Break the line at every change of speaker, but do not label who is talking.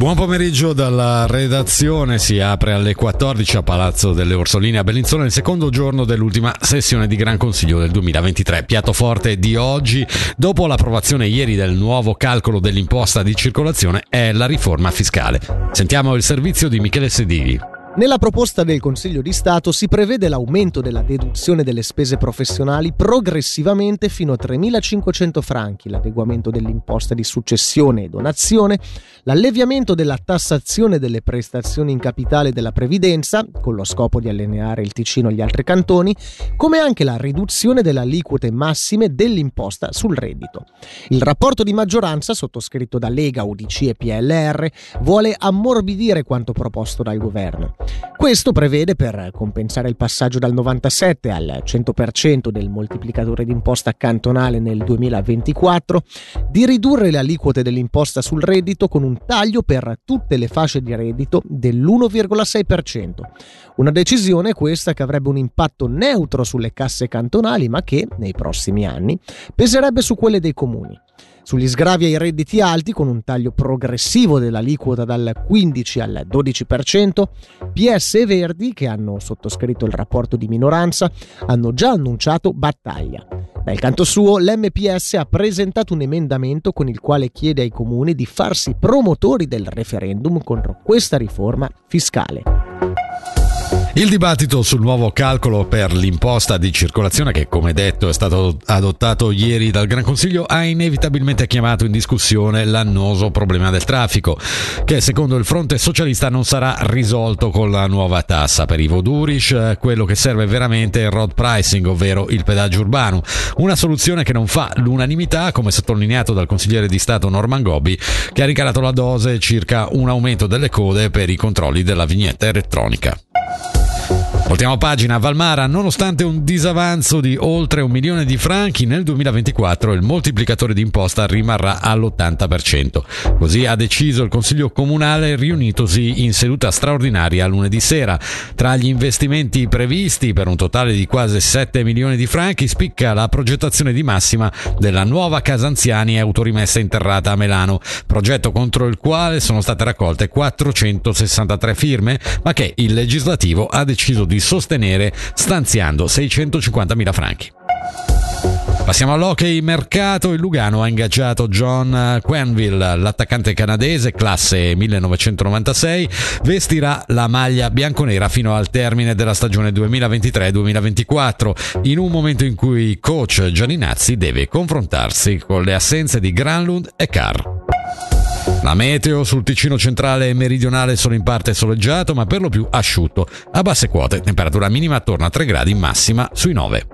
Buon pomeriggio dalla redazione, si apre alle 14 a Palazzo delle Orsoline a Bellinzona il secondo giorno dell'ultima sessione di Gran Consiglio del 2023. Piatto forte di oggi, dopo l'approvazione ieri del nuovo calcolo dell'imposta di circolazione, è la riforma fiscale. Sentiamo il servizio di Michele Sedili.
Nella proposta del Consiglio di Stato si prevede l'aumento della deduzione delle spese professionali progressivamente fino a 3.500 franchi, l'adeguamento dell'imposta di successione e donazione, l'alleviamento della tassazione delle prestazioni in capitale della previdenza, con lo scopo di allineare il Ticino agli altri cantoni, come anche la riduzione delle aliquote massime dell'imposta sul reddito. Il rapporto di maggioranza, sottoscritto da Lega, UDC e PLR, vuole ammorbidire quanto proposto dal governo. Questo prevede, per compensare il passaggio dal 97 al 100% del moltiplicatore d'imposta cantonale nel 2024, di ridurre le aliquote dell'imposta sul reddito con un taglio per tutte le fasce di reddito dell'1,6%. Una decisione questa che avrebbe un impatto neutro sulle casse cantonali, ma che, nei prossimi anni, peserebbe su quelle dei comuni. Sugli sgravi ai redditi alti, con un taglio progressivo dell'aliquota dal 15 al 12%, PS e Verdi, che hanno sottoscritto il rapporto di minoranza, hanno già annunciato battaglia. Dal canto suo, l'MPS ha presentato un emendamento con il quale chiede ai comuni di farsi promotori del referendum contro questa riforma fiscale.
Il dibattito sul nuovo calcolo per l'imposta di circolazione, che come detto è stato adottato ieri dal Gran Consiglio, ha inevitabilmente chiamato in discussione l'annoso problema del traffico, che secondo il fronte socialista non sarà risolto con la nuova tassa. Per Ivo Durish, quello che serve veramente è il road pricing, ovvero il pedaggio urbano, una soluzione che non fa l'unanimità, come sottolineato dal consigliere di Stato Norman Gobbi, che ha ricarato la dose circa un aumento delle code per i controlli della vignetta elettronica. Voltiamo pagina. Valmara, nonostante un disavanzo di oltre un milione di franchi, nel 2024 il moltiplicatore d'imposta rimarrà all'80%. Così ha deciso il Consiglio Comunale riunitosi in seduta straordinaria lunedì sera. Tra gli investimenti previsti per un totale di quasi 7 milioni di franchi spicca la progettazione di massima della nuova casa anziani autorimessa interrata a Melano, progetto contro il quale sono state raccolte 463 firme, ma che il legislativo ha deciso sostenere stanziando 650.000 franchi. Passiamo all'hockey mercato. Il Lugano ha ingaggiato John Quenville, l'attaccante canadese, classe 1996. Vestirà la maglia bianconera fino al termine della stagione 2023-2024, in un momento in cui coach Gianninazzi deve confrontarsi con le assenze di Granlund e Carr. La meteo sul Ticino centrale e meridionale sono in parte soleggiato, ma per lo più asciutto. A basse quote, temperatura minima attorno a 3 gradi, massima sui 9.